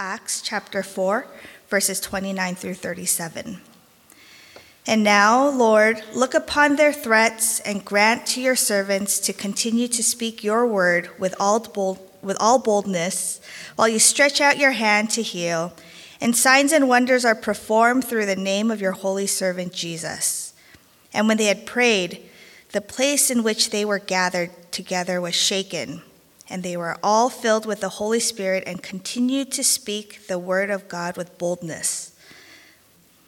Acts chapter 4, verses 29 through 37. And now, Lord, look upon their threats and grant to your servants to continue to speak your word with all, bold, with all boldness while you stretch out your hand to heal, and signs and wonders are performed through the name of your holy servant Jesus. And when they had prayed, the place in which they were gathered together was shaken, and they were all filled with the Holy Spirit and continued to speak the word of God with boldness.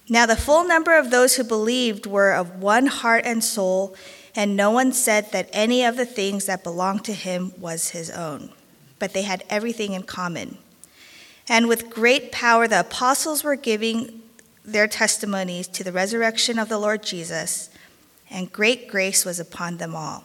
Now, the full number of those who believed were of one heart and soul, and no one said that any of the things that belonged to him was his own, but they had everything in common. And with great power, the apostles were giving their testimonies to the resurrection of the Lord Jesus and great grace was upon them all.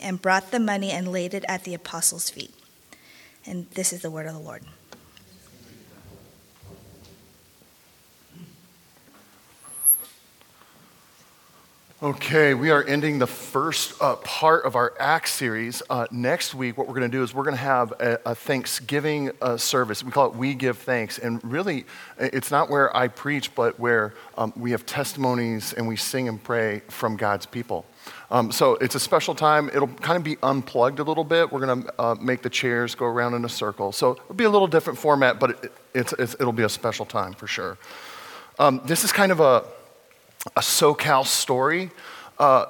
and brought the money and laid it at the apostles' feet. And this is the word of the Lord. Okay, we are ending the first uh, part of our Acts series. Uh, next week, what we're going to do is we're going to have a, a Thanksgiving uh, service. We call it We Give Thanks. And really, it's not where I preach, but where um, we have testimonies and we sing and pray from God's people. Um, so it's a special time. It'll kind of be unplugged a little bit. We're going to uh, make the chairs go around in a circle. So it'll be a little different format, but it, it's, it's, it'll be a special time for sure. Um, this is kind of a a SoCal story. Uh,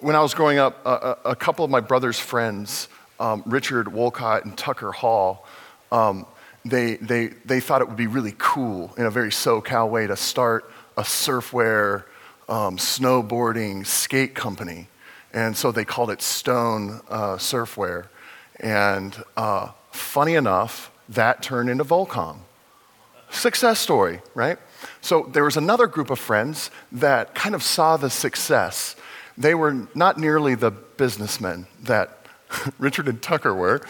when I was growing up, a, a, couple of my brother's friends, um, Richard Woolcott and Tucker Hall, um, they, they, they thought it would be really cool in a very SoCal way to start a surfwear, um, snowboarding, skate company. And so they called it Stone uh, Surfwear. And uh, funny enough, that turned into Volcom. Success story, right? So there was another group of friends that kind of saw the success. They were not nearly the businessmen that Richard and Tucker were.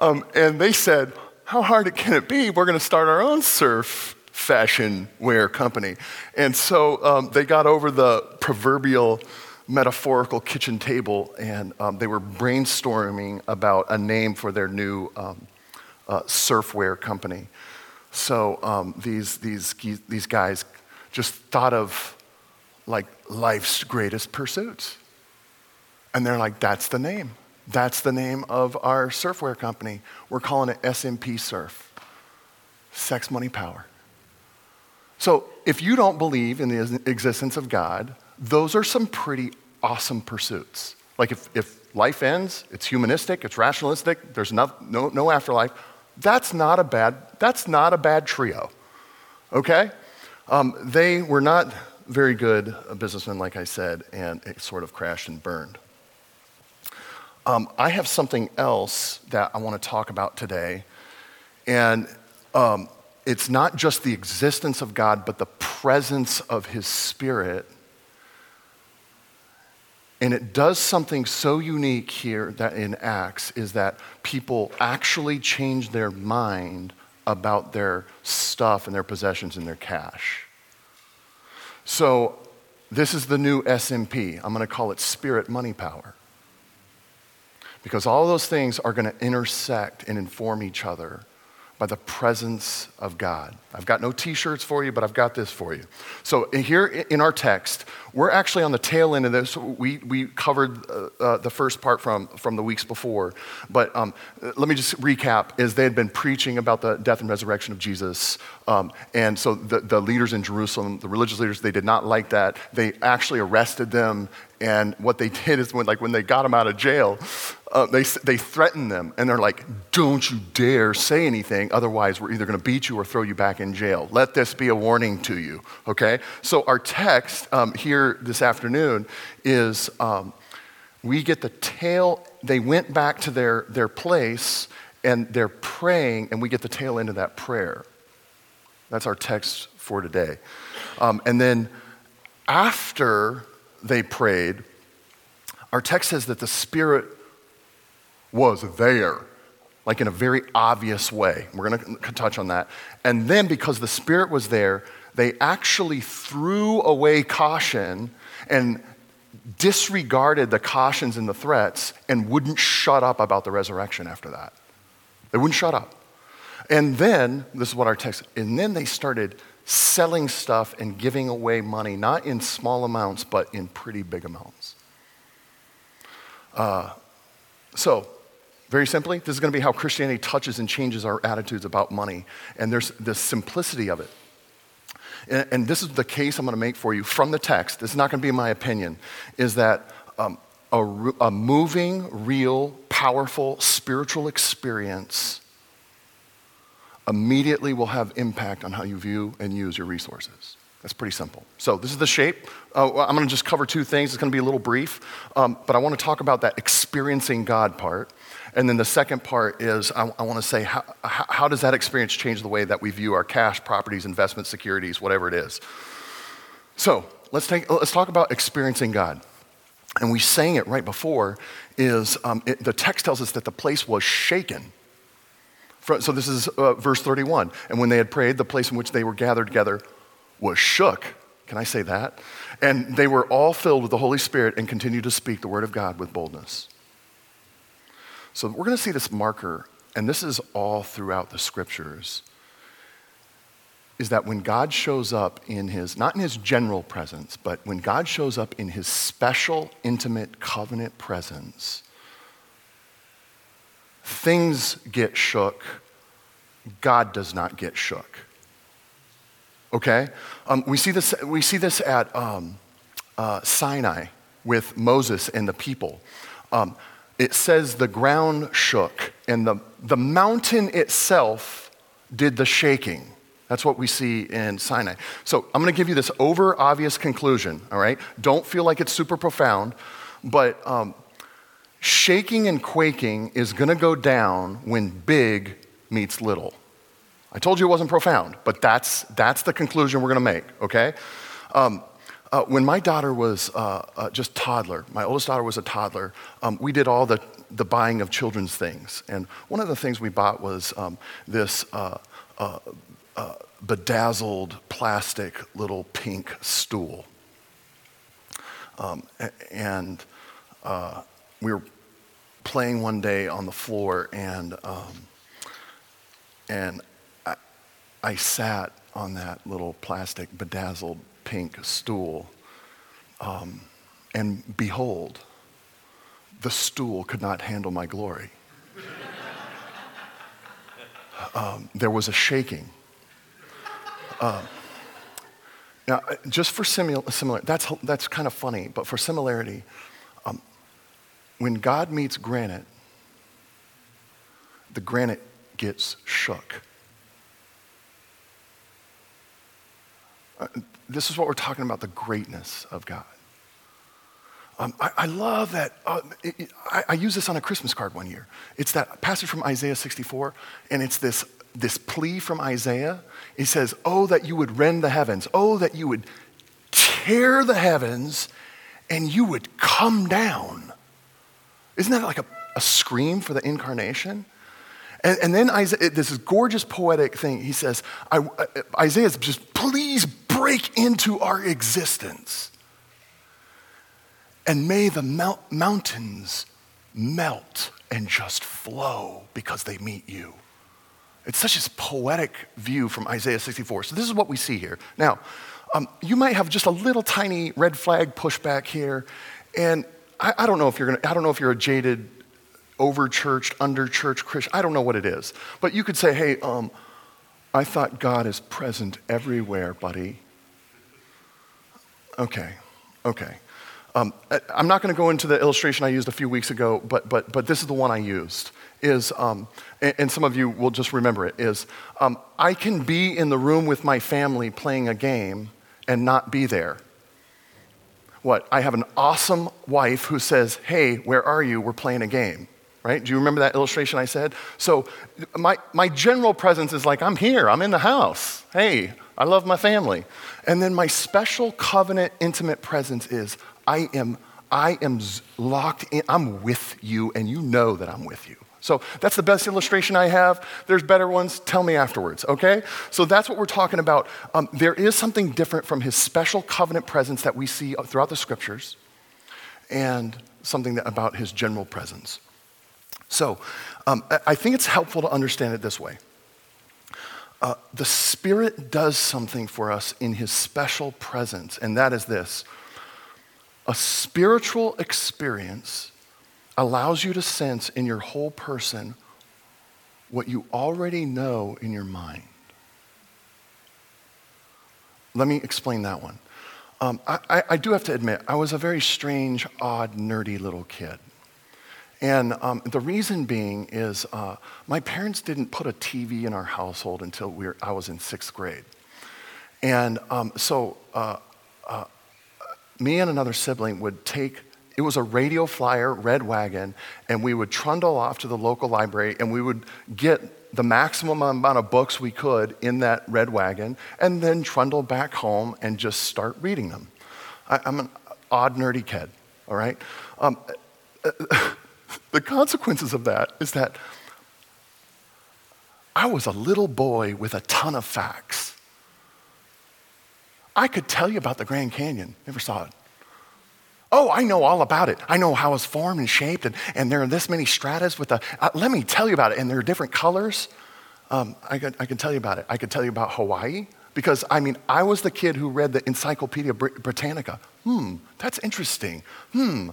Um, and they said, How hard can it be? We're going to start our own surf fashion wear company. And so um, they got over the proverbial metaphorical kitchen table and um, they were brainstorming about a name for their new um, uh, surfwear company. So um, these, these, these guys just thought of like life's greatest pursuits. And they're like, that's the name. That's the name of our surfwear company. We're calling it SMP Surf Sex, Money, Power. So if you don't believe in the existence of God, those are some pretty awesome pursuits. Like if, if life ends, it's humanistic, it's rationalistic, there's no, no, no afterlife that's not a bad, that's not a bad trio, okay? Um, they were not very good businessmen, like I said, and it sort of crashed and burned. Um, I have something else that I want to talk about today, and um, it's not just the existence of God, but the presence of His Spirit and it does something so unique here that in Acts is that people actually change their mind about their stuff and their possessions and their cash. So this is the new SMP. I'm going to call it spirit money power. Because all those things are going to intersect and inform each other by the presence of God. I've got no t shirts for you, but I've got this for you. So, here in our text, we're actually on the tail end of this. We, we covered uh, uh, the first part from, from the weeks before. But um, let me just recap is they had been preaching about the death and resurrection of Jesus. Um, and so the, the leaders in Jerusalem, the religious leaders, they did not like that. They actually arrested them. And what they did is when, like, when they got them out of jail, uh, they, they threatened them. And they're like, don't you dare say anything. Otherwise, we're either going to beat you or throw you back in jail. Let this be a warning to you. Okay? So our text um, here here this afternoon is um, we get the tail, they went back to their, their place and they're praying, and we get the tail end of that prayer. That's our text for today. Um, and then after they prayed, our text says that the Spirit was there, like in a very obvious way. We're going to touch on that. And then because the Spirit was there, they actually threw away caution and disregarded the cautions and the threats and wouldn't shut up about the resurrection after that. They wouldn't shut up. And then, this is what our text, and then they started selling stuff and giving away money, not in small amounts, but in pretty big amounts. Uh, so, very simply, this is going to be how Christianity touches and changes our attitudes about money. And there's the simplicity of it. And, and this is the case I'm going to make for you from the text. This is not going to be my opinion, is that um, a, a moving, real, powerful spiritual experience immediately will have impact on how you view and use your resources. That's pretty simple. So, this is the shape. Uh, I'm going to just cover two things. It's going to be a little brief, um, but I want to talk about that experiencing God part. And then the second part is I, I want to say, how, how does that experience change the way that we view our cash, properties, investment securities, whatever it is? So, let's, take, let's talk about experiencing God. And we sang it right before, is um, it, the text tells us that the place was shaken. So this is uh, verse 31. And when they had prayed, the place in which they were gathered together was shook. Can I say that? And they were all filled with the Holy Spirit and continued to speak the word of God with boldness. So we're going to see this marker, and this is all throughout the scriptures, is that when God shows up in his, not in his general presence, but when God shows up in his special, intimate covenant presence, things get shook, God does not get shook. Okay? Um, we, see this, we see this at um, uh, Sinai with Moses and the people. Um, it says the ground shook, and the, the mountain itself did the shaking. That's what we see in Sinai. So I'm going to give you this over obvious conclusion, all right? Don't feel like it's super profound, but um, shaking and quaking is going to go down when big meets little. I told you it wasn't profound, but that's, that's the conclusion we're going to make, okay? Um, uh, when my daughter was uh, uh, just toddler, my oldest daughter was a toddler, um, we did all the, the buying of children's things. And one of the things we bought was um, this uh, uh, uh, bedazzled plastic little pink stool. Um, and we were playing one day on the floor, and um, and I, sat on that little plastic bedazzled pink stool, um, and behold, the stool could not handle my glory. Um, there was a shaking. Uh, now, just for simil- similar, that's, that's kind of funny, but for similarity, when God meets granite, the granite gets shook. This is what we're talking about the greatness of God. Um, I, I, love that. Uh, it, it, I, I use this on a Christmas card one year. It's that passage from Isaiah 64, and it's this, this plea from Isaiah. He says, Oh, that you would rend the heavens. Oh, that you would tear the heavens and you would come down isn't that like a, a scream for the incarnation? And, and then Isaiah, this is gorgeous poetic thing. He says, I, uh, Isaiah's just, please break into our existence. And may the mount, mountains melt and just flow because they meet you. It's such a poetic view from Isaiah 64. So this is what we see here. Now, um, you might have just a little tiny red flag pushback here, and I, I don't know if you're gonna, I don't know if you're a jaded, over churched, under church Christian. I don't know what it is. But you could say, hey, um, I thought God is present everywhere, buddy. Okay, okay. Um, I'm not going to go into the illustration I used a few weeks ago, but, but, but this is the one I used. Is, um, and, and, some of you will just remember it, is um, I can be in the room with my family playing a game and not be there what? I have an awesome wife who says, Hey, where are you? We're playing a game. Right? Do you remember that illustration I said? So, my, my general presence is like, I'm here, I'm in the house. Hey, I love my family. And then my special covenant, intimate presence is, I am, I am locked in, I'm with you, and you know that I'm with you. So that's the best illustration I have. There's better ones. Tell me afterwards, okay? So that's what we're talking about. Um, there is something different from his special covenant presence that we see throughout the scriptures and something that, about his general presence. So um, I think it's helpful to understand it this way. Uh, the Spirit does something for us in his special presence, and that is this a spiritual experience allows you to sense in your whole person what you already know in your mind. Let me explain that one. Um, I, I, do have to admit, I was a very strange, odd, nerdy little kid. And um, the reason being is uh, my parents didn't put a TV in our household until we were, I was in sixth grade. And um, so uh, uh, me and another sibling would take it was a radio flyer, red wagon, and we would trundle off to the local library and we would get the maximum amount of books we could in that red wagon and then trundle back home and just start reading them. I, am an odd, nerdy kid, all right? Um, the consequences of that is that I was a little boy with a ton of facts. I could tell you about the Grand Canyon, never saw it. Oh, I know all about it. I know how it's formed and shaped, and, and there are this many stratas with the. Uh, let me tell you about it. And there are different colors. Um, I, could, I can tell you about it. I could tell you about Hawaii because, I mean, I was the kid who read the Encyclopedia Britannica. Hmm, that's interesting. Hmm,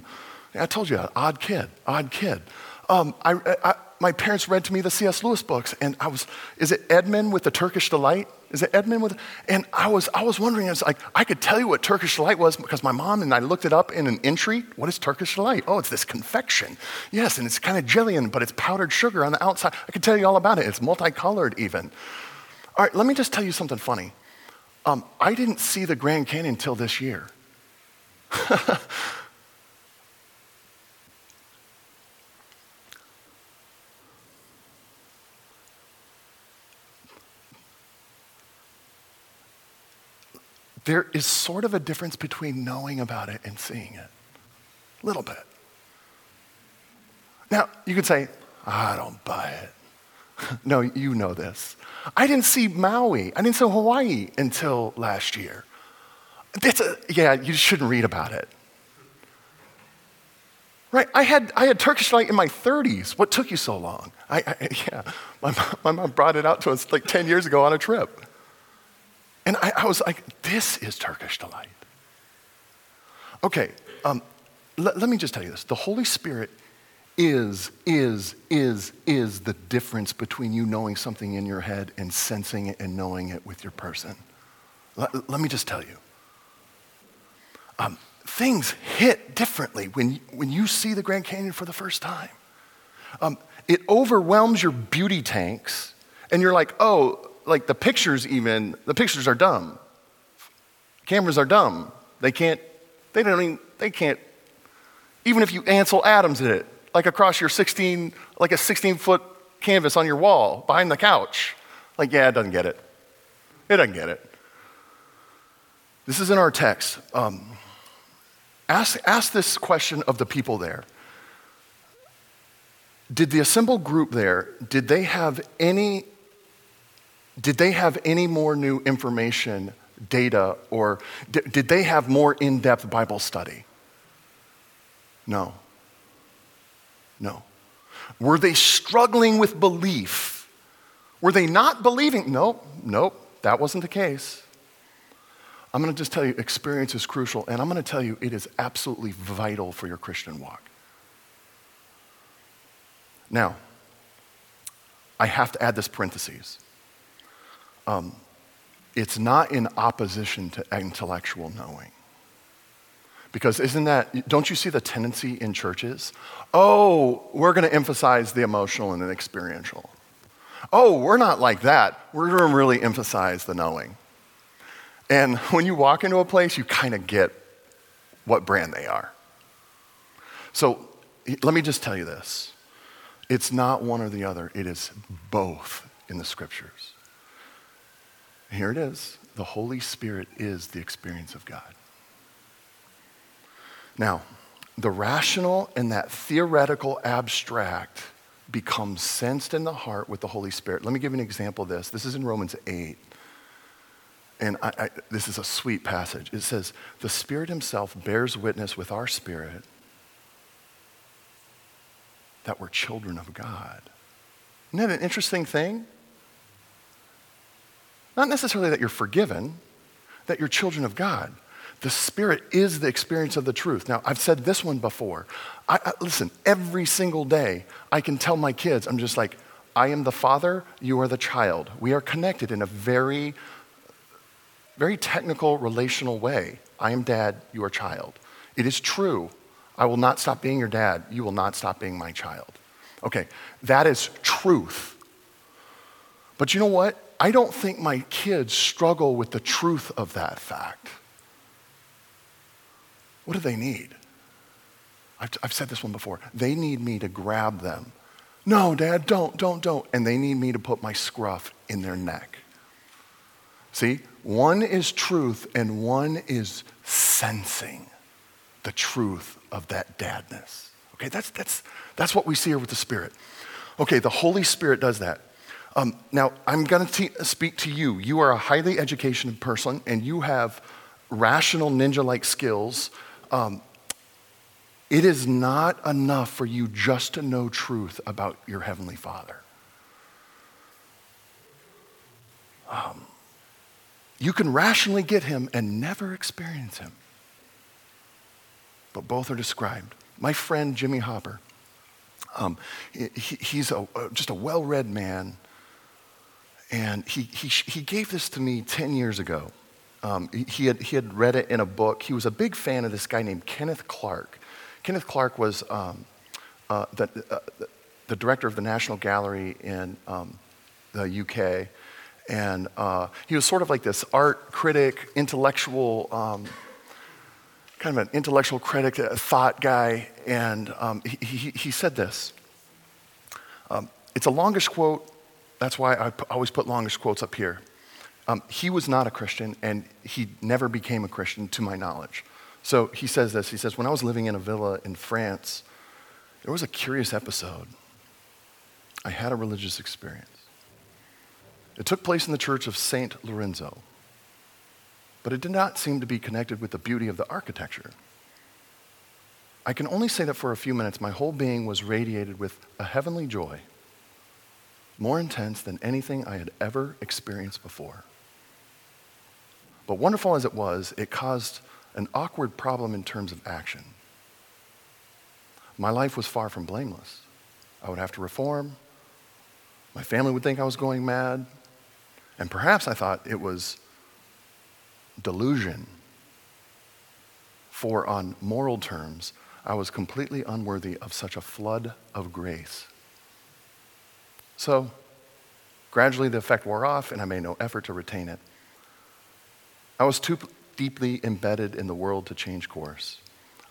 I told you, odd kid, odd kid. Um, I, I, my parents read to me the C.S. Lewis books, and I was, is it Edmund with the Turkish Delight? Is it Edmund with, and I was, I was wondering, I was like, I could tell you what Turkish Delight was because my mom and I looked it up in an entry. What is Turkish Delight? Oh, it's this confection. Yes, and it's kind of Jillian, but it's powdered sugar on the outside. I could tell you all about it. It's multicolored even. All right, let me just tell you something funny. Um, I didn't see the Grand Canyon until this year. there is sort of a difference between knowing about it and seeing it. A little bit. Now, you could say, I don't buy it. no, you know this. I didn't see Maui, I didn't see Hawaii until last year. That's a, yeah, you shouldn't read about it. Right? I had, I had Turkish delight in my 30s. What took you so long? I, I yeah, my, my mom brought it out to us like 10 years ago on a trip. And I, I was like, this is Turkish delight. Okay, um, l- let me just tell you this. The Holy Spirit is, is, is, is the difference between you knowing something in your head and sensing it and knowing it with your person. L- let me just tell you. Um, things hit differently when, when you see the Grand Canyon for the first time. Um, it overwhelms your beauty tanks, and you're like, oh, like the pictures even, the pictures are dumb. Cameras are dumb. They can't, they don't even, they can't, even if you Ansel Adams did it, like across your 16, like a 16 foot canvas on your wall behind the couch. Like, yeah, it doesn't get it. It doesn't get it. This is in our text. Um, ask, ask this question of the people there. Did the assembled group there, did they have any did they have any more new information, data, or did, did they have more in depth Bible study? No. No. Were they struggling with belief? Were they not believing? Nope, nope, that wasn't the case. I'm going to just tell you experience is crucial, and I'm going to tell you it is absolutely vital for your Christian walk. Now, I have to add this parenthesis. Um, it's not in opposition to intellectual knowing. Because isn't that, don't you see the tendency in churches? Oh, we're going to emphasize the emotional and the experiential. Oh, we're not like that. We're going to really emphasize the knowing. And when you walk into a place, you kind of get what brand they are. So let me just tell you this It's not one or the other, it is both in the scriptures. Here it is the Holy Spirit is the experience of God. Now, the rational and that theoretical abstract becomes sensed in the heart with the Holy Spirit. Let me give you an example of this. This is in Romans 8. And I, I, this is a sweet passage. It says, The Spirit Himself bears witness with our spirit that we're children of God. Isn't that an interesting thing? Not necessarily that you're forgiven, that you're children of God. The Spirit is the experience of the truth. Now, I've said this one before. I, I, listen, every single day, I can tell my kids, I'm just like, I am the father, you are the child. We are connected in a very, very technical, relational way. I am dad, you are child. It is true. I will not stop being your dad, you will not stop being my child. Okay, that is truth. But you know what? I don't think my kids struggle with the truth of that fact. What do they need? I've, I've said this one before. They need me to grab them. No, Dad, don't, don't, don't. And they need me to put my scruff in their neck. See, one is truth and one is sensing the truth of that dadness. Okay, that's, that's, that's what we see here with the Spirit. Okay, the Holy Spirit does that. Um, now, I'm going to speak to you. You are a highly educated person and you have rational ninja like skills um, it is not enough for you just to know truth about your Heavenly Father. Um, you can rationally get Him and never experience Him. But both are described. My friend Jimmy Hopper, um, he, he's a, just a well read man. And he, he, he gave this to me 10 years ago. Um, he, had, he had read it in a book. He was a big fan of this guy named Kenneth Clark. Kenneth Clark was um, uh, the, uh, the, director of the National Gallery in um, the UK. And uh, he was sort of like this art critic, intellectual, um, kind of an intellectual critic, thought guy. And um, he, he, he, said this. Um, it's a longish quote. That's why I always put longish quotes up here. Um, he was not a Christian, and he never became a Christian, to my knowledge. So he says this He says, When I was living in a villa in France, there was a curious episode. I had a religious experience. It took place in the church of St. Lorenzo, but it did not seem to be connected with the beauty of the architecture. I can only say that for a few minutes, my whole being was radiated with a heavenly joy, more intense than anything I had ever experienced before. But wonderful as it was, it caused an awkward problem in terms of action. My life was far from blameless. I would have to reform. My family would think I was going mad. And perhaps I thought it was delusion. For, on moral terms, I was completely unworthy of such a flood of grace. So, gradually the effect wore off, and I made no effort to retain it. I was too deeply embedded in the world to change course.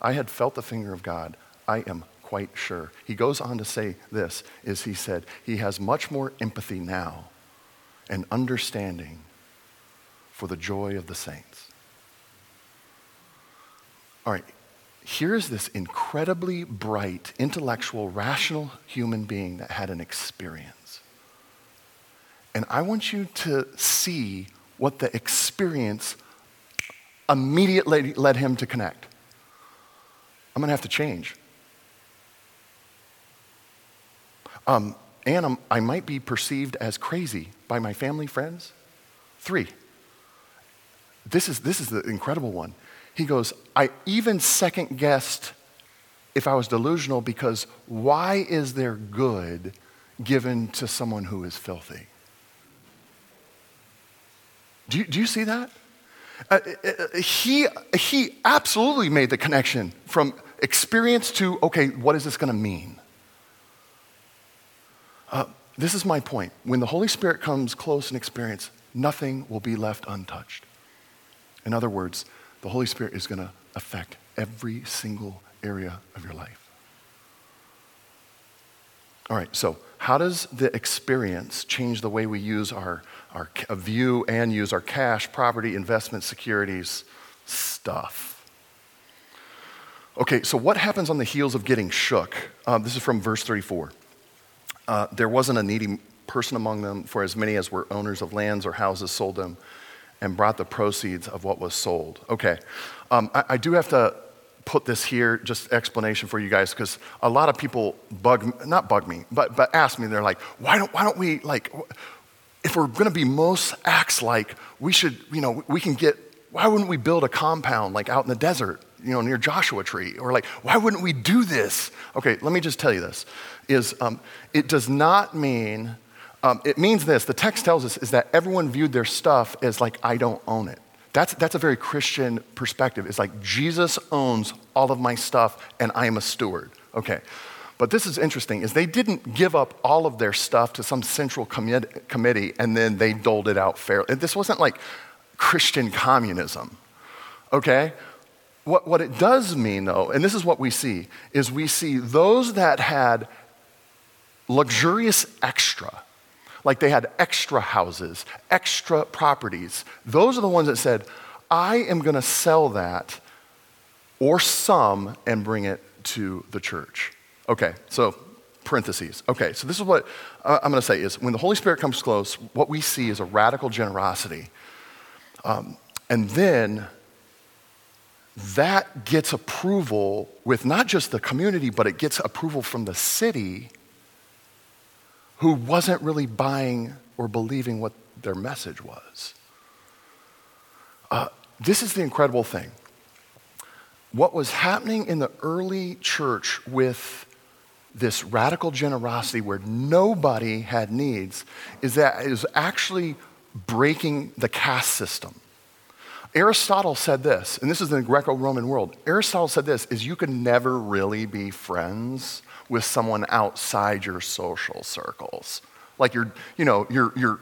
I had felt the finger of God. I am quite sure. He goes on to say this is he said, he has much more empathy now and understanding for the joy of the saints. All right, here's this incredibly bright, intellectual, rational human being that had an experience. And I want you to see what the experience immediately led him to connect. I'm going to have to change. Um, and I'm, i might be perceived as crazy by my family, friends. Three. This is, this is the incredible one. He goes, I even second guessed if I was delusional because why is there good given to someone who is filthy? Do you, do you see that? Uh, uh, uh, he, he absolutely made the connection from experience to, okay, what is this going to mean? Uh, this is my point. When the Holy Spirit comes close in experience, nothing will be left untouched. In other words, the Holy Spirit is going to affect every single area of your life. All right, so how does the experience change the way we use our, our view and use our cash, property, investment, securities, stuff? Okay, so what happens on the heels of getting shook? Um, this is from verse 34. Uh, there wasn't a needy person among them, for as many as were owners of lands or houses sold them and brought the proceeds of what was sold. Okay, um, I, I do have to put this here, just explanation for you guys, because a lot of people bug, not bug me, but, but ask me, they're like, why don't, why don't we, like, if we're to be most acts like, we should, you know, we can get, why wouldn't we build a compound like out in the desert, you know, near Joshua Tree? Or like, why wouldn't we do this? Okay, let me just tell you this, is um, it does not mean, um, it means this, the text tells us is that everyone viewed their stuff as like, I don't own it. That's, that's a very Christian perspective. It's like Jesus owns all of my stuff and I am a steward. Okay. But this is interesting is they didn't give up all of their stuff to some central commi- committee and then they doled it out fairly. This wasn't like Christian communism. Okay? What, what it does mean though, and this is what we see, is we see those that had luxurious extra, like they had extra houses, extra properties. Those are the ones that said, I am going to sell that or some and bring it to the church. Okay, so parentheses. Okay, so this is what uh, I'm going to say is when the Holy Spirit comes close, what we see is a radical generosity. Um, and then that gets approval with not just the community, but it gets approval from the city who wasn't really buying or believing what their message was. Uh, this is the incredible thing. What was happening in the early church with this radical generosity where nobody had needs is that it was actually breaking the caste system. Aristotle said this, and this is in the Greco-Roman world. Aristotle said this is you can never really be friends with someone outside your social circles. Like your, you know, your, your,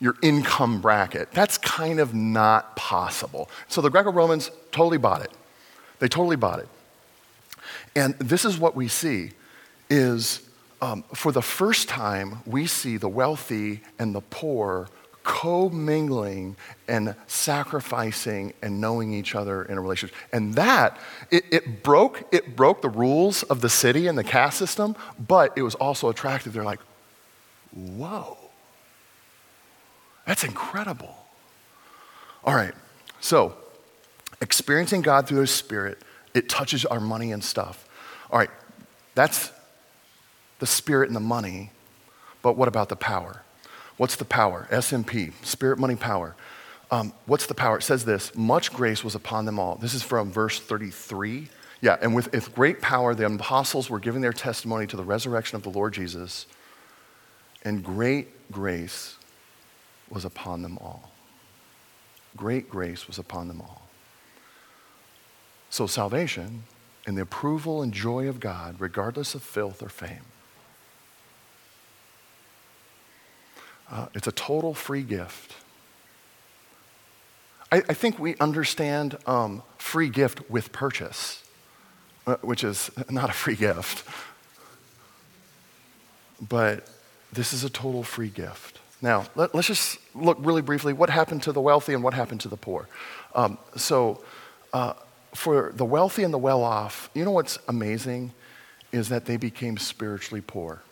your income bracket. That's kind of not possible. So the Greco-Romans totally bought it. They totally bought it. And this is what we see is um, for the first time, we see the wealthy and the poor co-mingling and sacrificing and knowing each other in a relationship. And that it, it, broke it broke the rules of the city and the caste system but it was also attractive. They're like whoa that's incredible. All right so experiencing god through his spirit it touches our money and stuff. All right that's the spirit and the money but what about the power What's the power? SMP, spirit, money, power. Um, what's the power? It says this much grace was upon them all. This is from verse 33. Yeah, and with, with great power, the apostles were giving their testimony to the resurrection of the Lord Jesus, and great grace was upon them all. Great grace was upon them all. So, salvation and the approval and joy of God, regardless of filth or fame. Uh, it's a total free gift. I, I think we understand um, free gift with purchase, uh, which is not a free gift. But this is a total free gift. Now, let, us just look really briefly what happened to the wealthy and what happened to the poor. Um, so, uh, for the wealthy and the well off, you know what's amazing is that they became spiritually poor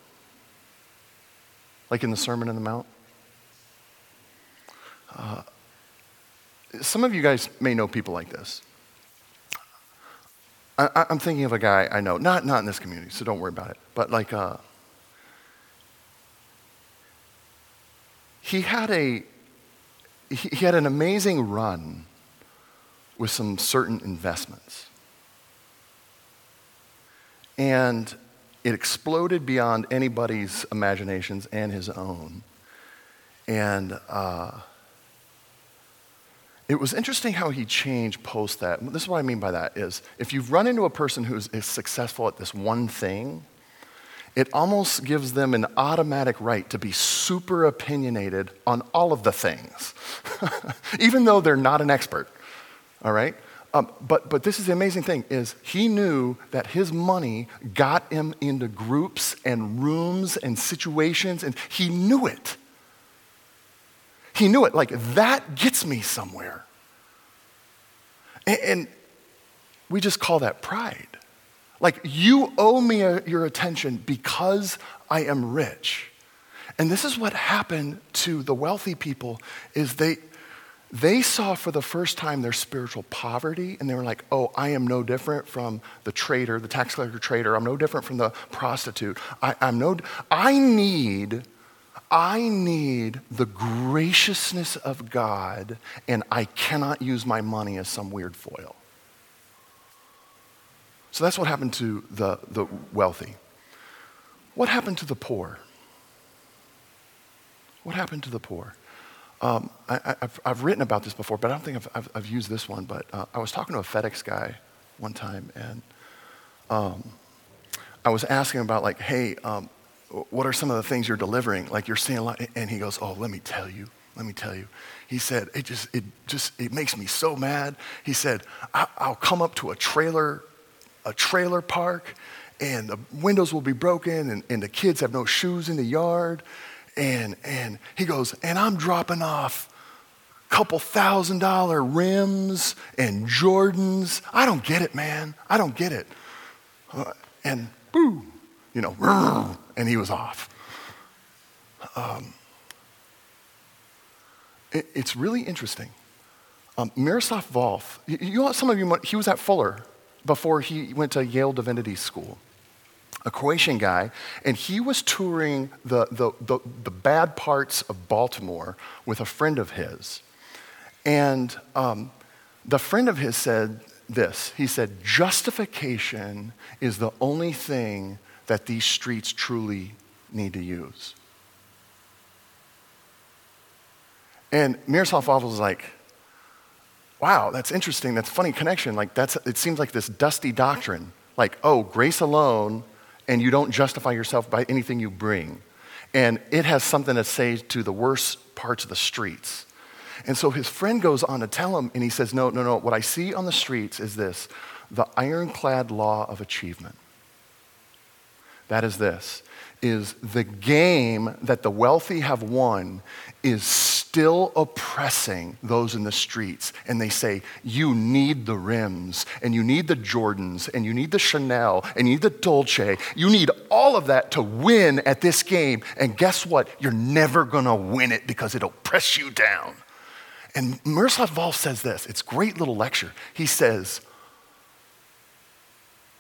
like in the Sermon on the Mount? Uh, some of you guys may know people like this. I, am thinking of a guy I know, not, not in this community, so don't worry about it, but like, uh, he had a, he, he had an amazing run with some certain investments. And it exploded beyond anybody's imaginations and his own. And uh, it was interesting how he changed post that. This is what I mean by that is if you've run into a person who's successful at this one thing, it almost gives them an automatic right to be super opinionated on all of the things, even though they're not an expert. All right? Um, but, but this is the amazing thing is he knew that his money got him into groups and rooms and situations, and he knew it. He knew it. Like, that gets me somewhere. And, and we just call that pride. Like, you owe me a, your attention because I am rich. And this is what happened to the wealthy people is they, they saw for the first time their spiritual poverty and they were like, oh, I am no different from the trader, the tax collector trader. I'm no different from the prostitute. I, I'm no, I need I need the graciousness of God, and I cannot use my money as some weird foil. So that's what happened to the, the wealthy. What happened to the poor? What happened to the poor? Um, I, have I've written about this before, but I don't think I've, I've, I've used this one. But uh, I was talking to a FedEx guy one time, and um, I was asking about, like, hey, um, what are some of the things you're delivering? Like you're seeing a lot. And he goes, oh, let me tell you. Let me tell you. He said, it just, it just, it makes me so mad. He said, I'll come up to a trailer, a trailer park, and the windows will be broken, and, and the kids have no shoes in the yard. And, and he goes, and I'm dropping off couple thousand dollar rims and Jordans. I don't get it, man. I don't get it. Uh, and boo, you know, and he was off. Um, it, it's really interesting. Um, Miroslav Volf, you, you know, some of you, he was at Fuller before he went to Yale Divinity School, a Croatian guy, and he was touring the, the, the, the bad parts of Baltimore with a friend of his. And um, the friend of his said this he said, Justification is the only thing that these streets truly need to use. And Miroslav was like, wow, that's interesting. That's funny connection. Like, that's, it seems like this dusty doctrine. Like, oh, grace alone, and you don't justify yourself by anything you bring. And it has something to say to the worst parts of the streets. And so his friend goes on to tell him, and he says, No, no, no. What I see on the streets is this the ironclad law of achievement. That is this is the game that the wealthy have won is still oppressing those in the streets. And they say, You need the rims, and you need the Jordans, and you need the Chanel, and you need the Dolce. You need all of that to win at this game. And guess what? You're never gonna win it because it'll press you down. And Miroslav Volf says this it's great little lecture. He says,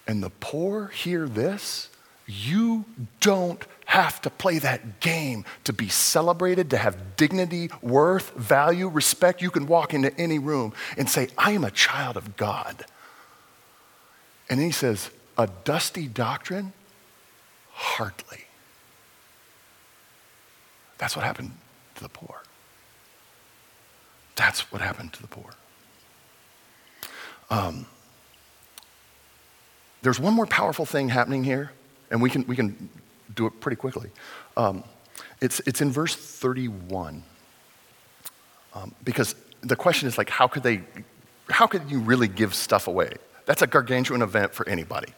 And the poor hear this you don't have to play that game to be celebrated, to have dignity, worth, value, respect. You can walk into any room and say, I am a child of God. And he says, A dusty doctrine? Hardly. That's what happened to the poor. That's what happened to the poor. Um, there's one more powerful thing happening here and we can, we can do it pretty quickly. Um, it's, it's in verse 31. Um, because the question is like, how could they, how could you really give stuff away? That's a gargantuan event for anybody.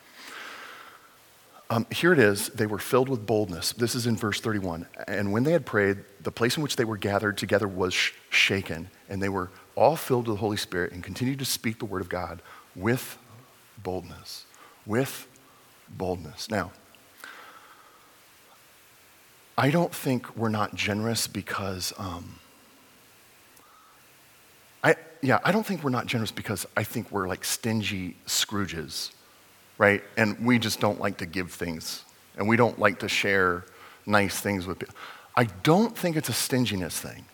Um, here it is. They were filled with boldness. This is in verse 31. And when they had prayed, the place in which they were gathered together was sh- shaken, and they were all filled with the Holy Spirit and continued to speak the word of God with boldness. With boldness. Now, I don't think we're not generous because, um, I, yeah, I don't think we're not generous because I think we're like stingy Scrooges, right? And we just don't like to give things and we don't like to share nice things with people. I don't think it's a stinginess thing.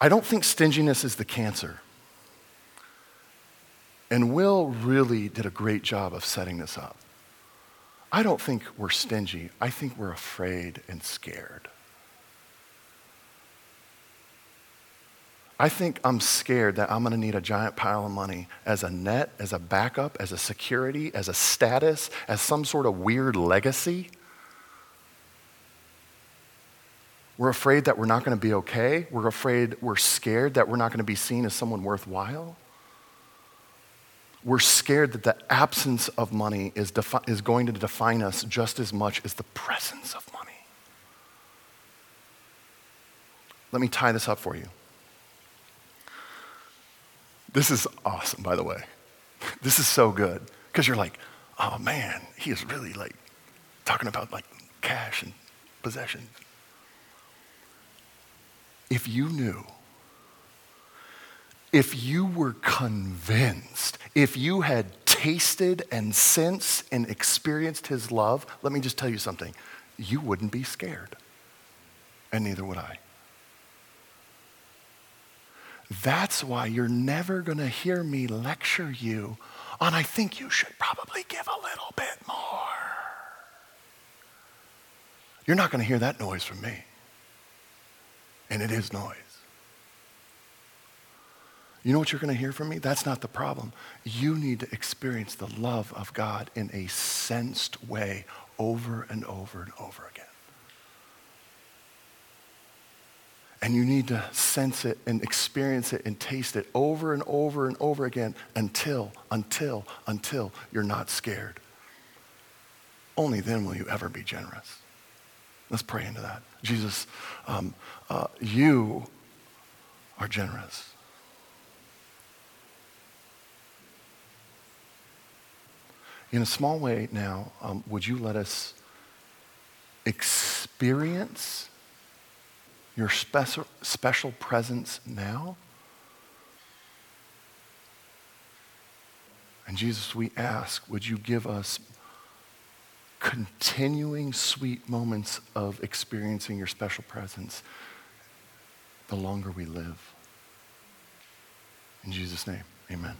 I don't think stinginess is the cancer. And Will really did a great job of setting this up. I don't think we're stingy. I think we're afraid and scared. I think I'm scared that I'm going to need a giant pile of money as a net, as a backup, as a security, as a status, as some sort of weird legacy. We're afraid that we're not going to be okay. We're afraid, we're scared that we're not going to be seen as someone worthwhile. We're scared that the absence of money is, defi- is going to define us just as much as the presence of money. Let me tie this up for you. This is awesome, by the way. This is so good because you're like, oh man, he is really like talking about like cash and possessions. If you knew, if you were convinced, if you had tasted and sensed and experienced his love, let me just tell you something. You wouldn't be scared, and neither would I. That's why you're never going to hear me lecture you on, I think you should probably give a little bit more. You're not going to hear that noise from me. And it is noise. You know what you're going to hear from me? That's not the problem. You need to experience the love of God in a sensed way over and over and over again. And you need to sense it and experience it and taste it over and over and over again until, until, until you're not scared. Only then will you ever be generous. Let's pray into that. Jesus, um, uh, you are generous. In a small way now, um, would you let us experience your special, special presence now? And Jesus, we ask, would you give us continuing sweet moments of experiencing your special presence the longer we live? In Jesus' name, amen.